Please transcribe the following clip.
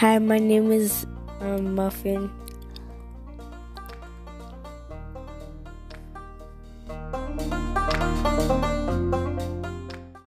Hi, my name is um, Muffin.